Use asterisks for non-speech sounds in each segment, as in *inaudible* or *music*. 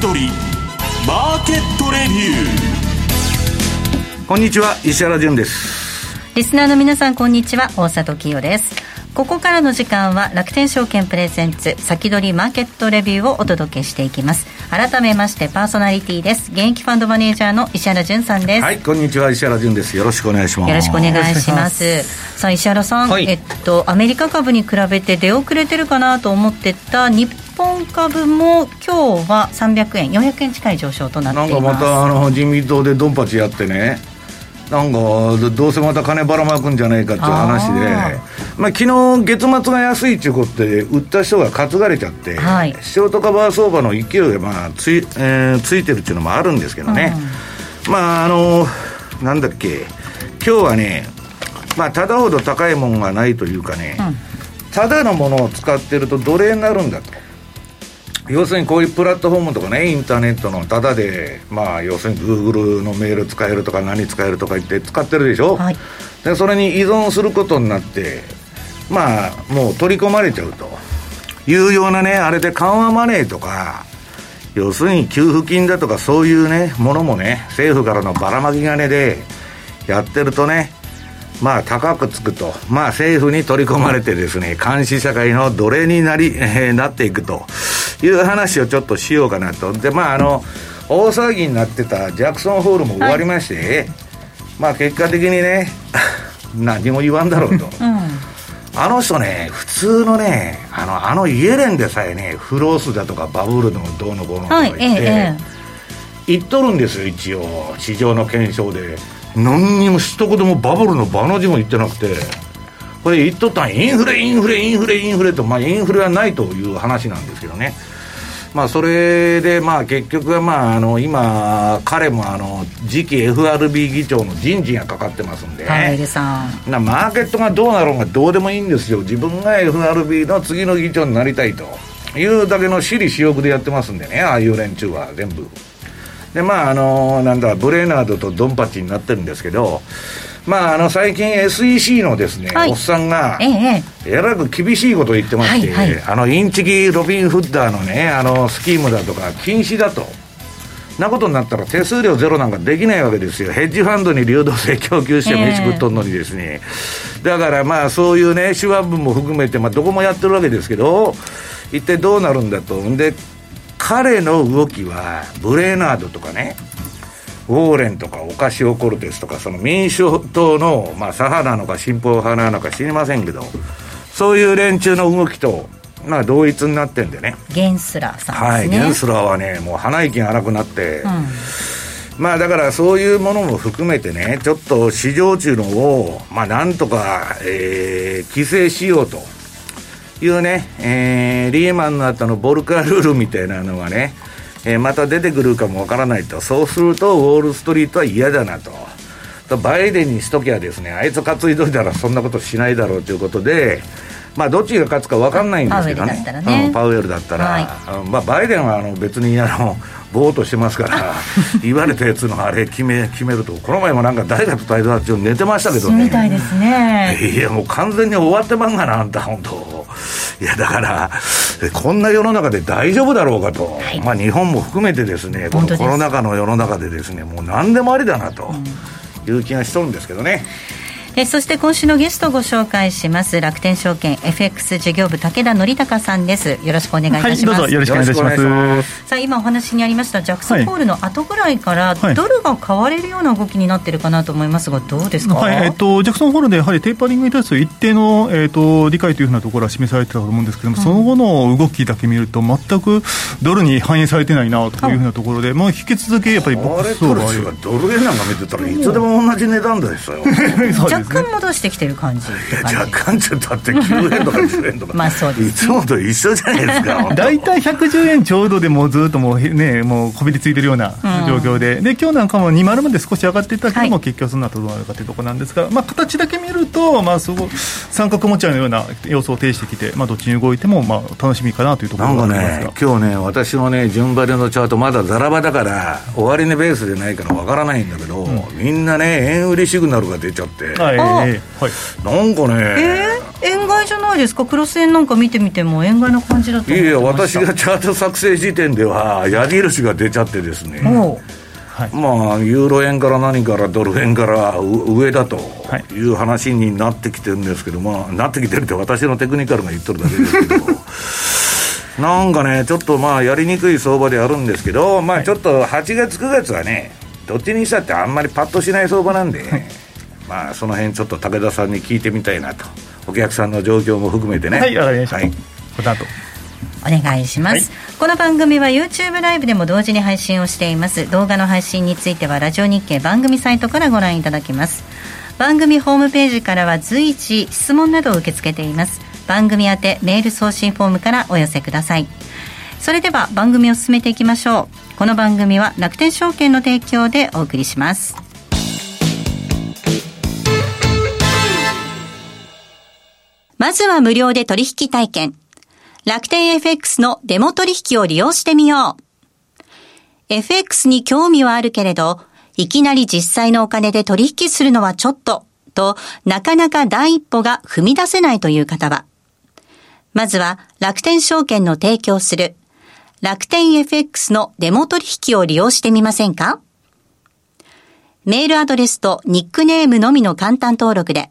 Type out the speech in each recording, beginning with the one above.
先取りマーケットレビュー。こんにちは石原潤です。リスナーの皆さんこんにちは大里清ですここからの時間は楽天証券プレゼンツ先取りマーケットレビューをお届けしていきます。改めましてパーソナリティです。現役ファンドマネージャーの石原潤さんです。はいこんにちは。石原潤です。よろしくお願いします。よろしくお願いします。さあ石原さん、はい、えっとアメリカ株に比べて出遅れてるかなと思ってた日本株も今日は300円400円近い上昇となっています。なんかまたあの自民党でドンパチやってね。なんかどうせまた金ばらまくんじゃないかっていう話でまあ、昨日月末が安いっていうことで売った人が担がれちゃって、はい、ショートカバー相場の勢いがまあつい,、えー、ついてるっていうのもあるんですけどね、うん、まああのなんだっけ今日はねまあただほど高いもんがないというかね、うん、ただのものを使ってると奴隷になるんだと。要するにこういうプラットフォームとかねインターネットのタダでまあ要するにグーグルのメール使えるとか何使えるとか言って使ってるでしょ、はい、でそれに依存することになってまあもう取り込まれちゃうと。いうようなねあれで緩和マネーとか要するに給付金だとかそういうねものもね政府からのばらまき金でやってるとねまあ高くつくと、まあ政府に取り込まれてですね、監視社会の奴隷になり、えー、なっていくと。いう話をちょっとしようかなと。で、まああの、大騒ぎになってたジャクソンホールも終わりまして、はい、まあ結果的にね、*laughs* 何も言わんだろうと。うん、あの人ね、普通のね、あの、あのイエレンでさえね、フロースだとかバブルのどうのこうのとか言って、はいええ、言っとるんですよ、一応、市場の検証で。何にも一言もバブルの場の字も言ってなくて、これ言っとったんインフレ、インフレ、インフレ、インフレと、まあ、インフレはないという話なんですけどね。まあ、それで、まあ、結局は、まあ、あの、今、彼も、あの、次期 FRB 議長の人事がかかってますんで、はい。な、マーケットがどうなろうがどうでもいいんですよ。自分が FRB の次の議長になりたいというだけの私利私欲でやってますんでね、ああいう連中は全部。でまああのなんだブレーナードとドンパチになってるんですけどまあ、あの最近 SEC のですね、はい、おっさんが、ええらく厳しいことを言ってまして、はいはい、あのインチキロビン・フッダーのねあのスキームだとか禁止だと。なことになったら手数料ゼロなんかできないわけですよ。ヘッジファンドに流動性供給して飯食っとんのにですね、えー、だからまあそういうね手話分も含めて、まあ、どこもやってるわけですけど一体どうなるんだと。で彼の動きはブレーナードとかねウォーレンとかオカシオ・コルテスとかその民主党の、まあ、左派なのか進歩派なのか知りませんけどそういう連中の動きとまあ同一になってんでね。ゲンスラーさんですね。はいゲンスラーはねもう鼻息が荒くなって、うん、まあだからそういうものも含めてねちょっと市場中のをまあなんとか、えー、規制しようと。いうね、えー、リーマンの後のボルカールールみたいなのがね、えー、また出てくるかもわからないと、そうするとウォール・ストリートは嫌だなと。とバイデンにしときゃですね、あいつ担いどいたらそんなことしないだろうということで、まあ、どっちが勝つか分かんないんですけどね、パウエルだったら、ね。うん、パウエルだったら、はい、まあ、バイデンはあの別にあの *laughs* ぼーっとしてますから *laughs* 言われたやつのあれ決め決めるとこの前もなんか誰かと対談中寝てましたけどね。みたいですね。いやもう完全に終わってまんがなあんた本当いやだからこんな世の中で大丈夫だろうかと、はい、まあ日本も含めてですねこのコロナ禍の世の中でですねもう何でもありだなという気がしとるんですけどね、うんえそして今週のゲストをご紹介します。楽天証券 FX 事業部武田則孝さんです。よろしくお願いいたします、はい、よろしくお願いします。さあ今お話にありましたジャクソンホールの後ぐらいから、ドルが買われるような動きになってるかなと思いますがどうですか、はいえっ、ー、と、ジャクソンホールでやはりテーパリングに対する一定の、えーと、理解というふうなところは示されてたと思うんですけども、うん、その後の動きだけ見ると全くドルに反映されてないなというふうなところで、まあ、引き続きやっぱりボックス相場はドル円なんか見てたらいつでも同じ値段ですよ *laughs* 若干戻してきててる感じ若干ちょっとあって9円とか10円とか。*laughs* まあそうです、ね、いつもと一緒じゃないですか。*laughs* 大体110円ちょうどでもずっともうねもうこびりついてるような状況で、うん、で今日なんかも20まで少し上がっていったけども、はい、結局その後どうなるかというところなんですが、まあ、形だけ見ると、まあ、すご三角持ち合いのような様子を呈してきて、まあ、どっちに動いても、まあ、楽しみかなというところなんかね今日ね私のね順張りのチャートまだざらばだから終値ベースでないからわからないんだけど、うん、みんなね円売りシグナルが出ちゃって、はい、はい、なんかね、えー、円買いじゃないですかクロス円なんか見てみても円買いな感じだといやいや私がチャート作成時点では矢印が出ちゃってですね、はい、まあユーロ円から何からドル円から上だという話になってきてるんですけど、まあなってきてるって私のテクニカルが言っとるだけですけどなんかねちょっとまあやりにくい相場であるんですけどまあちょっと8月9月はねどっちにしたってあんまりパッとしない相場なんで、まあその辺ちょっと武田さんに聞いてみたいなと。お客さんの状況も含めてね。はいわかりました、はい、この後。お願いします、はい、この番組は YouTube ライブでも同時に配信をしています。動画の配信についてはラジオ日経番組サイトからご覧いただけます。番組ホームページからは随時質問などを受け付けています。番組宛てメール送信フォームからお寄せください。それでは番組を進めていきましょう。この番組は楽天証券の提供でお送りしますまずは無料で取引体験。楽天 FX のデモ取引を利用してみよう。FX に興味はあるけれど、いきなり実際のお金で取引するのはちょっと、となかなか第一歩が踏み出せないという方は、まずは楽天証券の提供する楽天 FX のデモ取引を利用してみませんか？メールアドレスとニックネームのみの簡単登録で、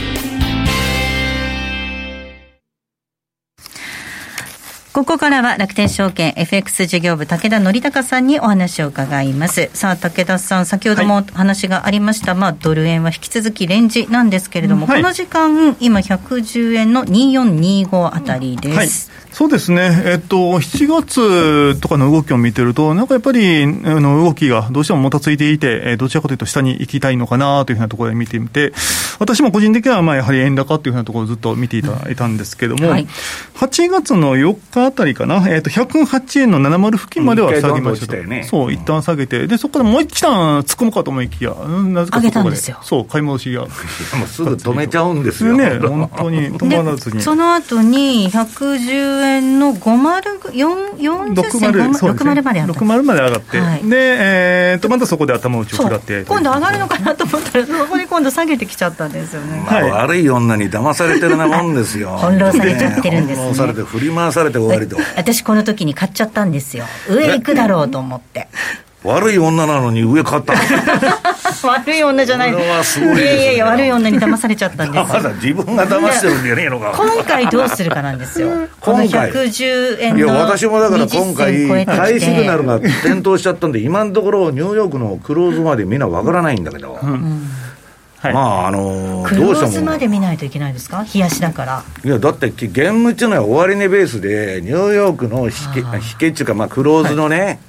ここからは楽天証券 FX 事業部武田則孝さんにお話を伺います。さあ、武田さん、先ほども話がありました、はい、まあ、ドル円は引き続きレンジなんですけれども、はい、この時間、今110円の2425あたりです。はい。そうですね、えっと、7月とかの動きを見てると、なんかやっぱりあの動きがどうしてももたついていて、どちらかというと下に行きたいのかなというふうなところで見てみて、私も個人的にはまあやはり円高というふうなところをずっと見ていたいたんですけれども、はい、8月の4日あたりかな、えっと、108円の70付近までは下げましたと、ね、そう、一旦下げて、でそこからもう一段突っ込むかと思いきや、なぜかそこで、そう、買い戻しが。*laughs* もうすぐ止めちゃうんですよ。ね、本当に止まらずに。その後に110円の5040銭？60まで60まで上がって、はい、で、えー、とまたそこで頭打ちを食らって。今度上がるのかなと思ったらそこで今度下げてきちゃったんですよね、まあ、悪い女に騙されてるなもんですよ。*laughs* 翻弄されちゃってるんですね。翻弄されて振り回されてと。*laughs* 私この時に買っちゃったんですよ。上行くだろうと思って。*laughs* 悪い女なのに上買った *laughs* 悪い女じゃない。いやいやいや悪い女に騙されちゃったんですまだ自分が騙してるんじゃねえのか。今回どうするかなんですよ。この110円のいや私もだから今回ハイシグナルが点灯しちゃったんで今のところニューヨークのクローズまでみんなわからないんだけど、うんはい、まああのー、クローズまで見ないといけないですか？冷やしだから。いやだって現務っていうのは終値ベースでニューヨークの引け引けっていうかまあクローズのね、はい。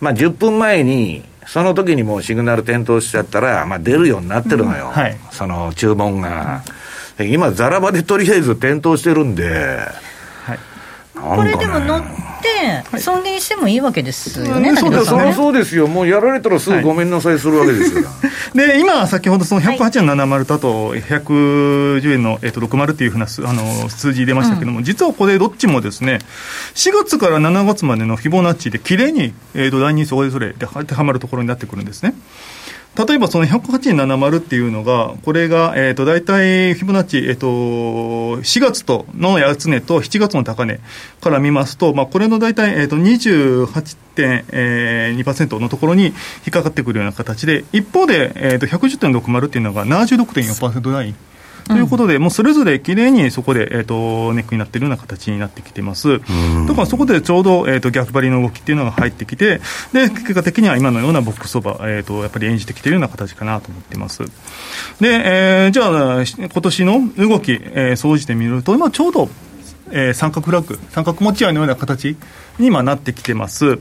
まあ、10分前に、その時にもうシグナル点灯しちゃったら、まあ、出るようになってるのよ、うん。はい、その注文が。今、ざらばでとりあえず点灯してるんで、これでも乗って、損切りしてもいいわけですよね、はい、そうですね、そうですよ、もうやられたらすぐごめんなさいするわけですよ。*laughs* で今、先ほどその108円70と、あと110円の、えー、と60っていうふうなあの数字出ましたけども、うん、実はこれ、どっちもですね、4月から7月までのフィボナッチで、きれいに、えー、と第2それぞれで当てはまるところになってくるんですね。例えばその108.70っていうのが、これが、えっ、ー、と、大体、フィボナッチ、えっ、ー、と、4月との安値と7月の高値から見ますと、まあ、これの大体、えっ、ー、と、28.2%のところに引っかかってくるような形で、一方で、えっ、と、110.60っていうのが76.4%ライン。ということで、もうそれぞれきれいにそこで、えーと、ネックになっているような形になってきてます、だからそこでちょうど、えーと、逆張りの動きっていうのが入ってきて、で結果的には今のようなボックス相場、えーと、やっぱり演じてきているような形かなと思ってます。で、えー、じゃあ、今年の動き、えー、総じてみると、今ちょうど、えー、三角フラッグ、三角持ち合いのような形に今なってきてます。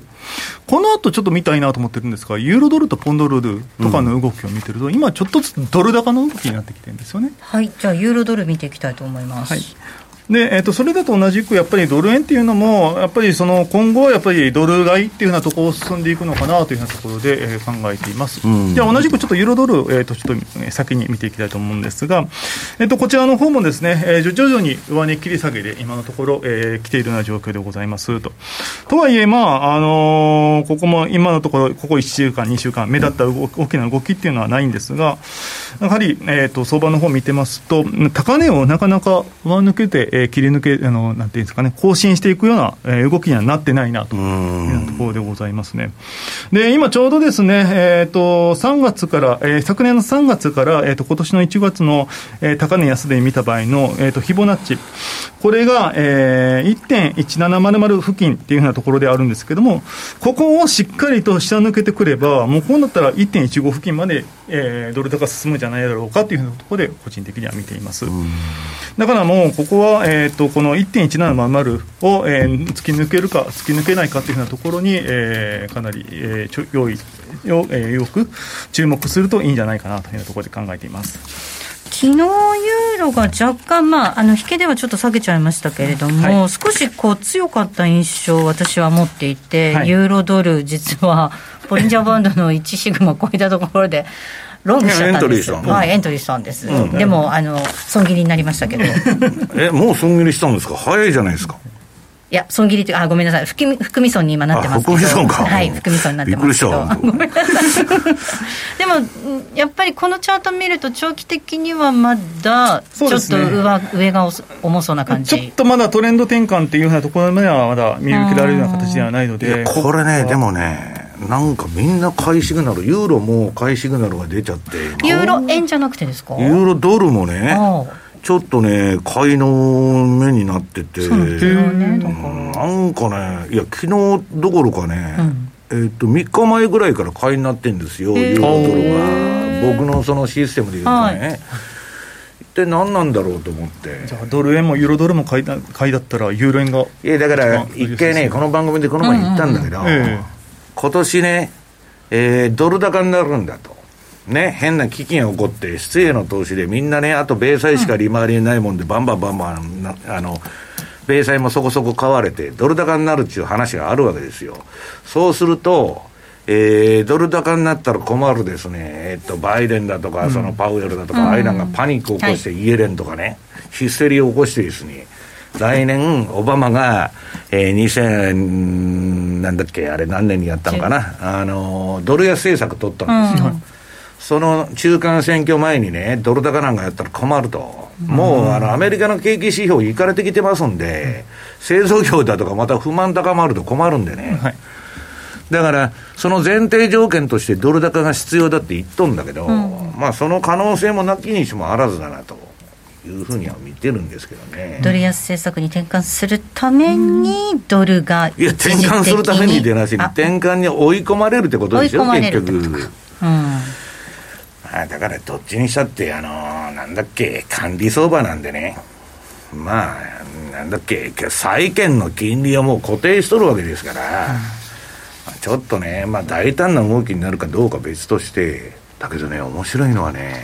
この後ちょっと見たいなと思ってるんですが、ユーロドルとポンドルルとかの動きを見てると、うん、今、ちょっとずつドル高の動きになってきてるんですよね。はい、じゃあ、ユーロドル見ていきたいと思います。はいで、えーと、それだと同じくやっぱりドル円っていうのも、やっぱりその今後はやっぱりドル買いっていうようなところを進んでいくのかなというようなところで、えー、考えています。うん、じゃあ同じくちょっとユーロドル、えーと、ちょっと先に見ていきたいと思うんですが、えーと、こちらの方もですね、えー、徐々に上値切り下げで今のところ、えー、来ているような状況でございますと。とはいえ、まああのー、ここも今のところ、ここ1週間、2週間、目立った大きな動きっていうのはないんですが、やはり、えー、と相場の方を見てますと、高値をなかなか上抜けて、えー、切り抜け、のなんていうんですかね、更新していくような、えー、動きにはなってないなというところでございますね。で、今ちょうどですね、えっ、ー、と、3月から、えー、昨年の3月から、えっ、ー、と、今年の1月の、えー、高値安値見た場合の、えっ、ー、と、フィボナッチ、これが、えー、1.1700付近っていうふうなところであるんですけども、ここをしっかりと下抜けてくれば、もうこうなったら1.15付近まで、えー、ドル高進むんじゃないだろうかというふうなところで、個人的には見ています。だからもう、ここは、えっ、ー、と、この1.1700を、えー、突き抜けるか、突き抜けないかというふうなところに、えー、かなり、えー、ちょ良いよ,、えー、よく注目するといいんじゃないかなというところで考えています。昨日ユーロが若干、まあ、あの引けではちょっと下げちゃいましたけれども、はい、少しこう強かった印象を私は持っていて、はい、ユーロドル、実はポリンジャーバンドの1シグマ超えたところで、ロングしちゃったんですはい、エントリーしたんです、うん、でもあの損切りになりましたけど *laughs* えもう損切りしたんですか？早いじゃないですかいや、損切りというあ、ごめんなさい。含み、含み損に今なってますけど。含み損か。はい、含み損になってますけど。ごめんなさい。*laughs* でも、やっぱりこのチャート見ると、長期的にはまだ、ちょっと上,、ね、上が重そうな感じ。ちょっとまだトレンド転換っていうふうなところまではまだ見受けられるような形ではないので。これね、でもね、なんかみんな買いシグナル、ユーロも買いシグナルが出ちゃって。ユーロ円じゃなくてですか？ユーロドルもね。ちょっとね、買いの目になってて、なんかね、いや、昨日どころかね、うん、えっと、3日前ぐらいから買いになってるんですよ、ユーロドルが。僕のそのシステムで言うとね。はい。一体何なんだろうと思って。じゃあドル円もユーロドルも買いだ買いだったらユーロ円がいやだから一回ねこの番組でこの前言ったんだけど、うんうんえ今年ね、えー、ドル高になるんだと。ね、変な基金が起こって、失礼の投資でみんなね、あと米債しか利回りないもんで、バンバンバンバン、あの、米債もそこそこ買われて、ドル高になるっていう話があるわけですよ。そうすると、えー、ドル高になったら困るですね、えっと、バイデンだとか、そのパウエルだとか、ああいうのがパニックを起こして、イエレンとかね、ヒステリーを起こしてですね、来年、オバマが、えー、2000、なんだっけ、あれ何年にやったのかな、あの、ドル安政策取ったん。ですよ。うんその中間選挙前にね、ドル高なんかやったら困ると、もうあのアメリカの景気指標、いかれてきてますんで、製造業だとか、また不満高まると困るんでね、はい、だから、その前提条件としてドル高が必要だって言っとんだけど、うん、まあその可能性もなきにしもあらずだなと。いうふうには見てるんですけどね。ドル安政策に転換するために、ドルがいや、転換するためにでなしに、転換に追い込まれるってことでしょ、結局。うん。あだからどっちにしたって、あのー、なんだっけ、管理相場なんでね、まあ、なんだっけ、債券の金利はもう固定しとるわけですから、うん、ちょっとね、まあ、大胆な動きになるかどうか別として、だけどね、面白いのはね、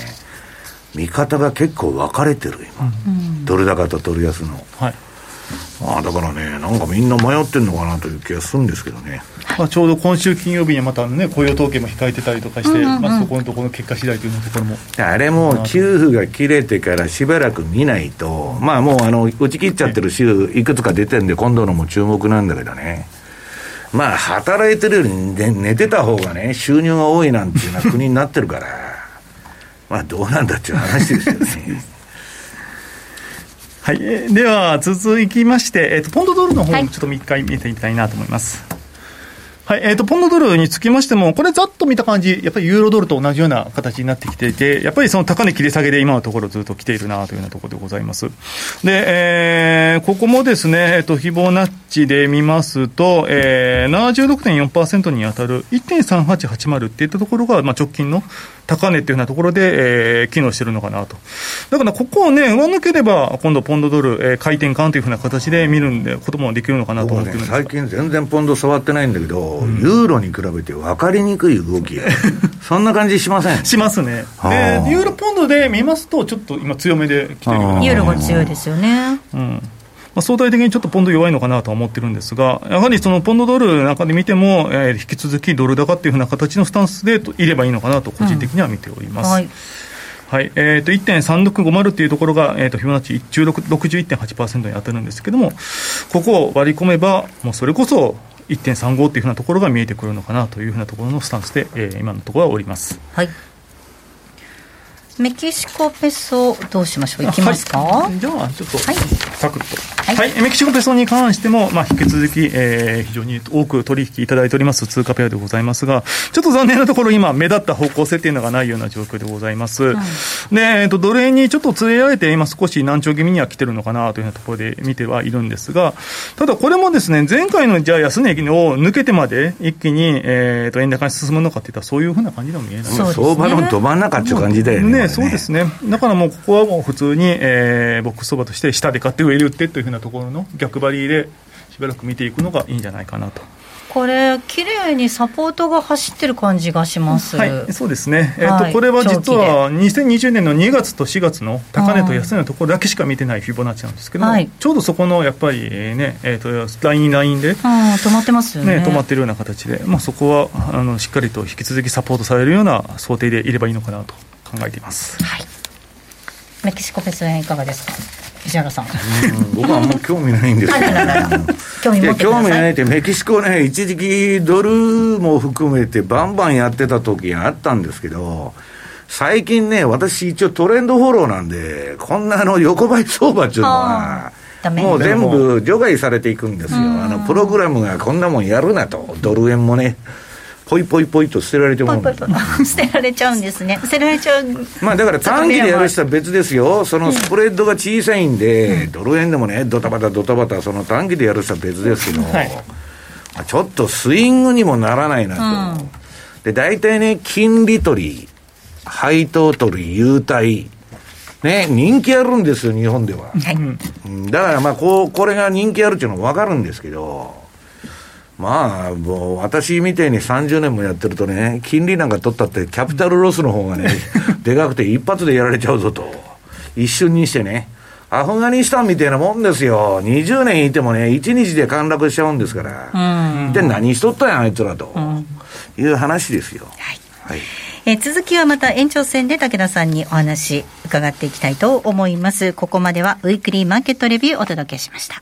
見方が結構分かれてる、今、うん、ドル高とドル安の。はいまあ、だからね、なんかみんな迷ってるのかなという気がするんですけどね。まあ、ちょうど今週金曜日にまたね、雇用統計も控えてたりとかして、うんうん、まあ、そこのところの結果次第というところも。あれも、給付が切れてからしばらく見ないと、まあもう、あの、打ち切っちゃってる週、いくつか出てるんで、今度のも注目なんだけどね。まあ、働いてるより寝寝てた方がね、収入が多いなんていうような国になってるから、まあ、どうなんだっていう話ですよね。*laughs* はい、では続きまして、えっと、ポンドドルの方をちょっと3回見ていきたいなと思います。はいはい、えっ、ー、と、ポンドドルにつきましても、これざっと見た感じ、やっぱりユーロドルと同じような形になってきていて、やっぱりその高値切り下げで今のところずっと来ているなというようなところでございます。で、えー、ここもですね、えっ、ー、と、フィボナッチで見ますと、えー、76.4%に当たる1.3880っていったところが、まあ、直近の高値っていうようなところで、えー、機能してるのかなと。だからここをね、上抜ければ、今度ポンドドル、えー、回転換というふうな形で見るんで、こともできるのかなと思ってるんです、最近全然ポンド触ってないんだけど、うん、ユーロに比べて分かりにくい動き、*laughs* そんな感じしません？しますね。で、ユーロポンドで見ますと、ちょっと今強めで来てるユーロが強いですよね。うん。まあ、相対的にちょっとポンド弱いのかなとは思ってるんですが、やはりそのポンドドルの中で見ても、えー、引き続きドル高っていうふうな形のスタンスでいればいいのかなと、個人的には見ております。うんはい。はい、えーと、1.3650っていうところが、えーと、フィボナッチ61.8%に当たるんですけれども、ここを割り込めば、もうそれこそ1.35っていうふうなところが見えてくるのかなというふうなところのスタンスで、えー、今のところはおります。はい。メキシコペソどうしましょう？いきますか、はい、じゃあちょっと、はい、サクッと。はい、はい、メキシコペソに関しても、まあ、引き続き、えー、非常に多く取引いただいております通貨ペアでございますがちょっと残念なところ今目立った方向性っていうのがないような状況でございます、はい、で、えーと、ドル円にちょっと連れられて今少し難聴気味には来てるのかなというようなところで見てはいるんですがただこれもですね前回のじゃあ安値を抜けてまで一気に、えーと、円高に進むのかっていったらそういうふうな感じでも見えない、ね、相場のど真ん中っていう感じだよねねそうですね。だからもうここはもう普通に、えー、ボックス相場として下で買って上で売ってというふうなところの逆張りでしばらく見ていくのがいいんじゃないかなと。これ、綺麗にサポートが走ってる感じがします、はい、そうですね、えーと、はい、これは実は2020年の2月と4月の高値と安値のところだけしか見てないフィボナッチなんですけど、はい、ちょうどそこのやっぱりね、えーと、ラインラインで、止まってますよね。ね止まってるような形で、まあ、そこはあのしっかりと引き続きサポートされるような想定でいればいいのかなと考えています。はい。メキシコフェス園いかがですか？石原さん。僕はあんま興味ないんですけど、興味興味ないってメキシコね一時期ドルも含めてバンバンやってた時があったんですけど最近ね私一応トレンドフォローなんでこんなの横ばい相場っていうのはもう全部除外されていくんですよ。あのプログラムがこんなもんやるなと。ドル円もねポイポイポイと捨てられても *laughs* 捨てられちゃうんですね。捨てられちゃう *laughs* まあだから短期でやる人は別ですよ。そのスプレッドが小さいんで、うん、ドル円でもねドタバタドタバタその短期でやる人は別ですけど、はい、ちょっとスイングにもならないなと、うん、で大体ね金利取り配当取り優待。ね、人気あるんですよ、日本では。はい、だからまあこう、これが人気あるっていうのは分かるんですけど、まあ、もう私みたいに30年もやってるとね、金利なんか取ったって、キャピタルロスの方がね、*laughs* でかくて一発でやられちゃうぞと、一瞬にしてね、アフガニスタンみたいなもんですよ、20年いてもね、1日で陥落しちゃうんですから、うん、で何しとったんや、あいつらと、うん、いう話ですよ。はい、はい。え続きはまた延長戦で武田さんにお話伺っていきたいと思います。ここまではウィークリーマーケットレビューをお届けしました。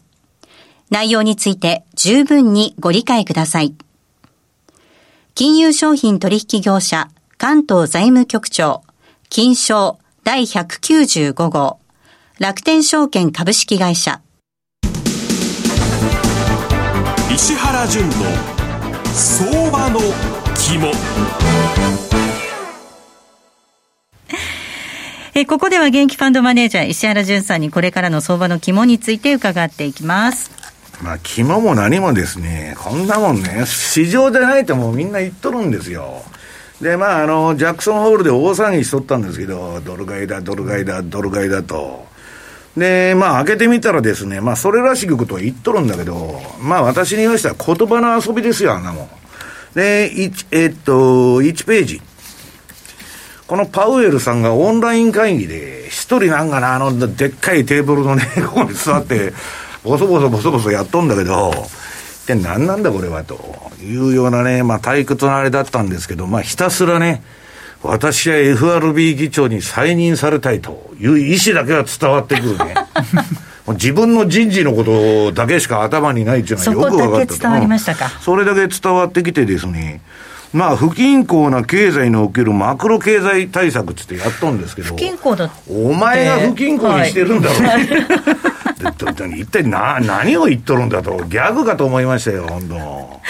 内容について十分にご理解ください。金融商品取引業者関東財務局長金賞第195号楽天証券株式会社。石原淳の相場の肝。*laughs* えここでは現役ファンドマネージャー石原淳さんにこれからの相場の肝について伺っていきますまあ、肝も何もですね、こんなもんね、市場でないともうみんな言っとるんですよ。で、まあ、あの、ジャクソンホールで大騒ぎしとったんですけど、ドル買いだ、ドル買いだ、ドル買いだと。で、まあ、開けてみたらですね、まあ、それらしきことを言っとるんだけど、まあ、私に言わしたら言葉の遊びですよ、あんなもん。で、1、えっと、1ページ。このパウエルさんがオンライン会議で、一人なんかな、あの、でっかいテーブルのね、*laughs* ここに座って、ボソボソボソボソやっとんだけど、で、何なんだこれは、というようなね、まあ退屈なあれだったんですけど、まあひたすらね、私は FRB 議長に再任されたいという意思だけは伝わってくるね。*laughs* 自分の人事のことだけしか頭にないっていうのはよく分かった。伝わりましたか、それだけ伝わってきてですね、まあ、不均衡な経済におけるマクロ経済対策ってやっとんですけど、不均衡だお前が不均衡にしてるんだろう、はい、一体な何を言っとるんだと、ギャグかと思いましたよ、本当。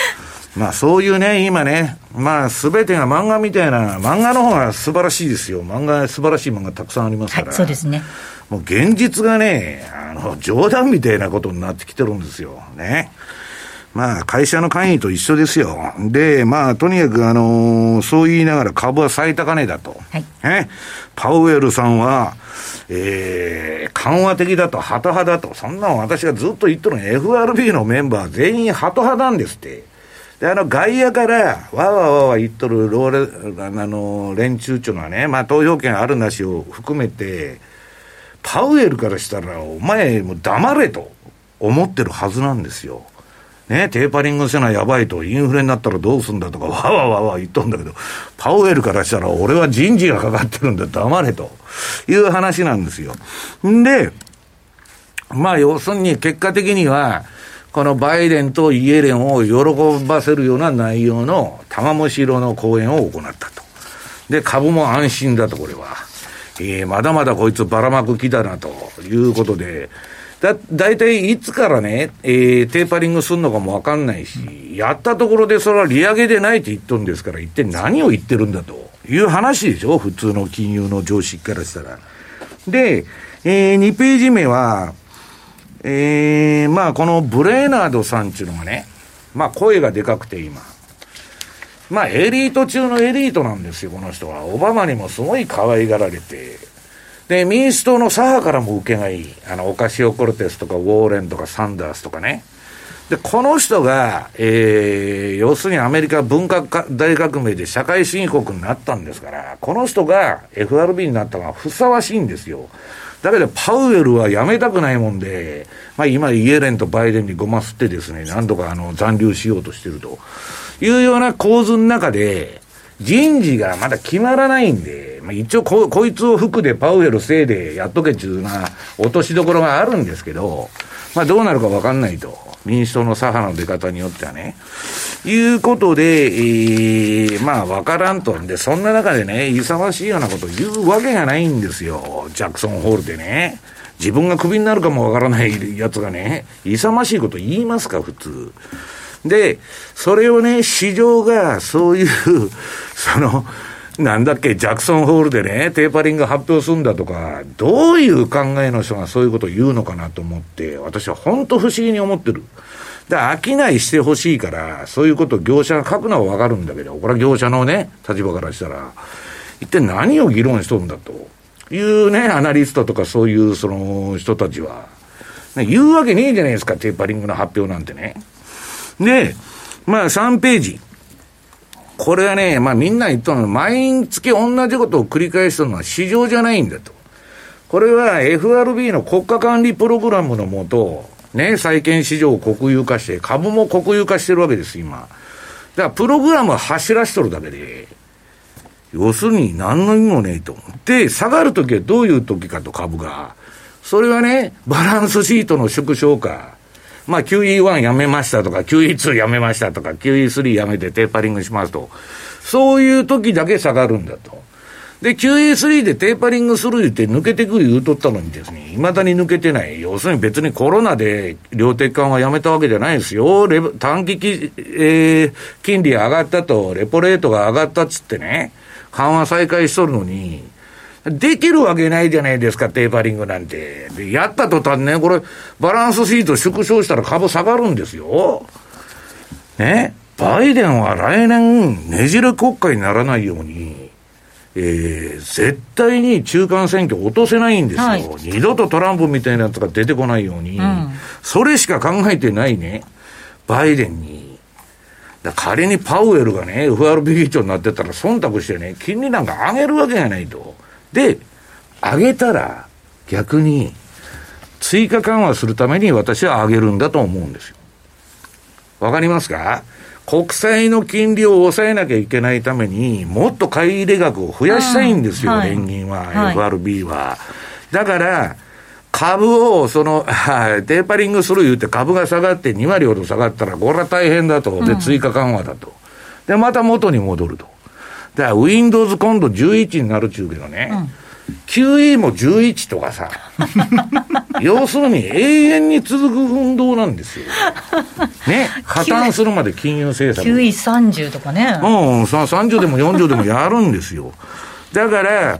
まあそういうね、今ね、まあすべてが漫画みたいな、漫画の方が素晴らしいですよ。漫画、素晴らしい漫画たくさんありますから。はい、そうですね。もう現実がね、あの、冗談みたいなことになってきてるんですよ。ね。まあ、会社の会議と一緒ですよ。で、まあ、とにかく、あのー、そう言いながら株は最高値だと。はい。ね。パウエルさんは、えー、緩和的だと、ハト派だと。そんなの私がずっと言っとるの FRB のメンバー全員ハト派なんですって。で、あの、外野から、わわわわ言っとるローレ、あの、連中っていうのはね、まあ、投票権あるなしを含めて、パウエルからしたら、お前、もう黙れと思ってるはずなんですよ。ね、テーパリングせなやばいと、インフレになったらどうすんだとか、わわわわ言っとんだけど、パウエルからしたら、俺は人事がかかってるんだ、黙れという話なんですよ。んで、まあ、要するに結果的には、このバイデンとイエレンを喜ばせるような内容の玉虫色の講演を行ったと。で、株も安心だと、これは。えー、まだまだこいつばらまく気だなということで、だ、大体いつからね、えー、テーパリングするのかもわかんないし、やったところでそれは利上げでないって言っとるんですから、一体何を言ってるんだという話でしょ？普通の金融の常識からしたら。で、えー、2ページ目は、えー、まあこのブレーナードさんっていうのがね、まあ声がでかくて今。まあエリート中のエリートなんですよ、この人は。オバマにもすごい可愛がられて。で、民主党の左派からも受けがいい。あの、オカシオ・コルテスとか、ウォーレンとか、サンダースとかね。で、この人が、えー、要するにアメリカ文化大革命で社会主義国になったんですから、この人が FRB になったのはふさわしいんですよ。だけど、パウエルは辞めたくないもんで、まあ今、イエレンとバイデンにごますってですね、何度かあの残留しようとしてるというような構図の中で、人事がまだ決まらないんで、まあ、一応こ、こいつを服でパウエルせいでやっとけっていうな落としどころがあるんですけど、まあ、どうなるか分かんないと。民主党の左派の出方によってはね。いうことで、えー、まあ、分からんと。で、そんな中でね、勇ましいようなこと言うわけがないんですよ。ジャクソンホールでね。自分がクビになるかもわからないやつがね、勇ましいこと言いますか、普通。で、それをね、市場がそういう、*laughs* その、なんだっけ、ジャクソンホールでね、テーパリング発表するんだとか、どういう考えの人がそういうことを言うのかなと思って、私は本当不思議に思ってる。で、商いしてほしいから、そういうことを業者が書くのはわかるんだけど、これは業者のね、立場からしたら、一体何を議論しとるんだというね、アナリストとかそういうその人たちは、ね、言うわけねえじゃないですか、テーパリングの発表なんてね。で、まあ3ページ。これはね、まあみんな言ったの毎月同じことを繰り返すのは市場じゃないんだと。これは FRB の国家管理プログラムのもと、ね、債券市場を国有化して、株も国有化してるわけです、今。だからプログラムは走らしとるだけで、要するに何の意味もねえと。で、下がるときはどういうときかと株が。それはね、バランスシートの縮小か。まあ QE1 やめましたとか、QE2 やめましたとか、QE3 やめてテーパリングしますと。そういう時だけ下がるんだと。で、QE3 でテーパリングするって抜けてくる言うとったのにですね、未だに抜けてない。要するに別にコロナで量的緩和やめたわけじゃないですよ。レ短期き、えー、金利上がったと、レポレートが上がったっつってね、緩和再開しとるのに、できるわけないじゃないですか、テーパリングなんて。で、やった途端ね、これ、バランスシート縮小したら株下がるんですよ。ね？バイデンは来年、ねじれ国会にならないように、えー、絶対に中間選挙落とせないんですよ、はい、二度とトランプみたいなやつが出てこないように、うん、それしか考えてないね、バイデンに。仮にパウエルがね、FRB 議長になってたら、忖度してね、金利なんか上げるわけがないと。で、上げたら、逆に、追加緩和するために私は上げるんだと思うんですよ。わかりますか？国債の金利を抑えなきゃいけないために、もっと買い入れ額を増やしたいんですよ、連銀は、はい、FRB は。だから、株を、その、*laughs* テーパリングする言うて株が下がって2割ほど下がったら、これは大変だと。で、追加緩和だと。で、また元に戻ると。だから、Windows 今度11になるっちゅうけどね。うん QE も11とかさ、*laughs* 要するに永遠に続く運動なんですよ。ね、破綻するまで金融政策。QE30 とかね。うん、30でも40でもやるんですよ。だから、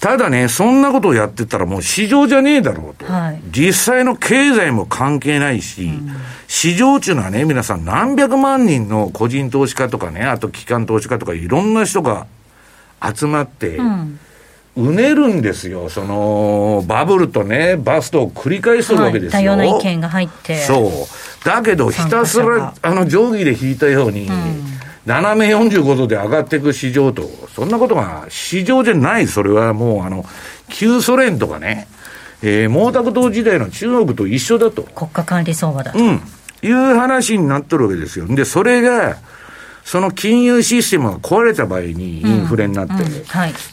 ただね、そんなことをやってたらもう市場じゃねえだろうと。はい、実際の経済も関係ないし、うん、市場っていうのはね、皆さん何百万人の個人投資家とかね、あと機関投資家とかいろんな人が集まって、うん。うねるんですよ、そのバブルとね、バストを繰り返すわけですよ、はい、多様な意見が入って、そう。だけど、ひたすらあの定規で引いたように、うん、斜め45度で上がっていく市場と、そんなことが市場じゃない、それはもう、あの旧ソ連とかね、えー、毛沢東時代の中国と一緒だと。国家管理相場だと。うん、いう話になってるわけですよ。で、それが、その金融システムが壊れた場合にインフレになって、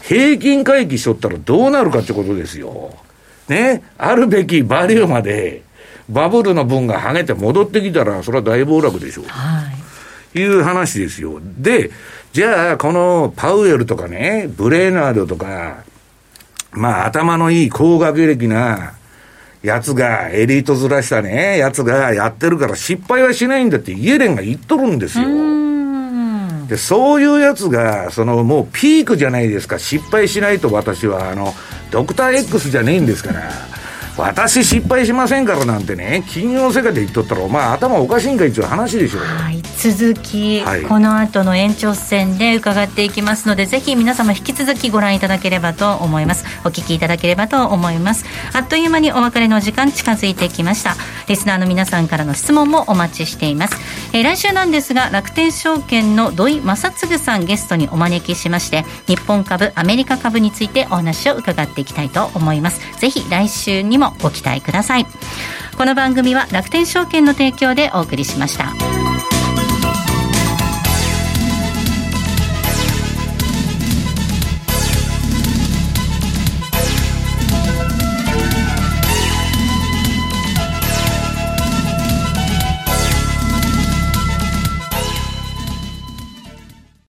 平均回帰しとったらどうなるかってことですよ。ね、あるべきバリューまでバブルの分が跳ねて戻ってきたら、それは大暴落でしょう。はい、いう話ですよ。で、じゃあ、このパウエルとかね、ブレーナードとか、まあ、頭のいい高学歴なやつが、エリートずらしたね、やつがやってるから失敗はしないんだってイエレンが言っとるんですよ。で、そういうやつが、そのもうピークじゃないですか、失敗しないと私は、あの、ドクター X じゃねえんですから。私失敗しませんからなんてね、金融の世界で言っとったら、お前頭おかしいんかいっていう話でしょう。はい、続き、はい、この後の延長戦で伺っていきますので、ぜひ皆様引き続きご覧いただければと思います。お聞きいただければと思います。あっという間にお別れの時間近づいてきました。リスナーの皆さんからの質問もお待ちしています。えー、来週なんですが、楽天証券の土井正嗣さんゲストにお招きしまして、日本株、アメリカ株についてお話を伺っていきたいと思います。ぜひ来週にもご期待くださいこの番組は楽天証券の提供でお送りしました。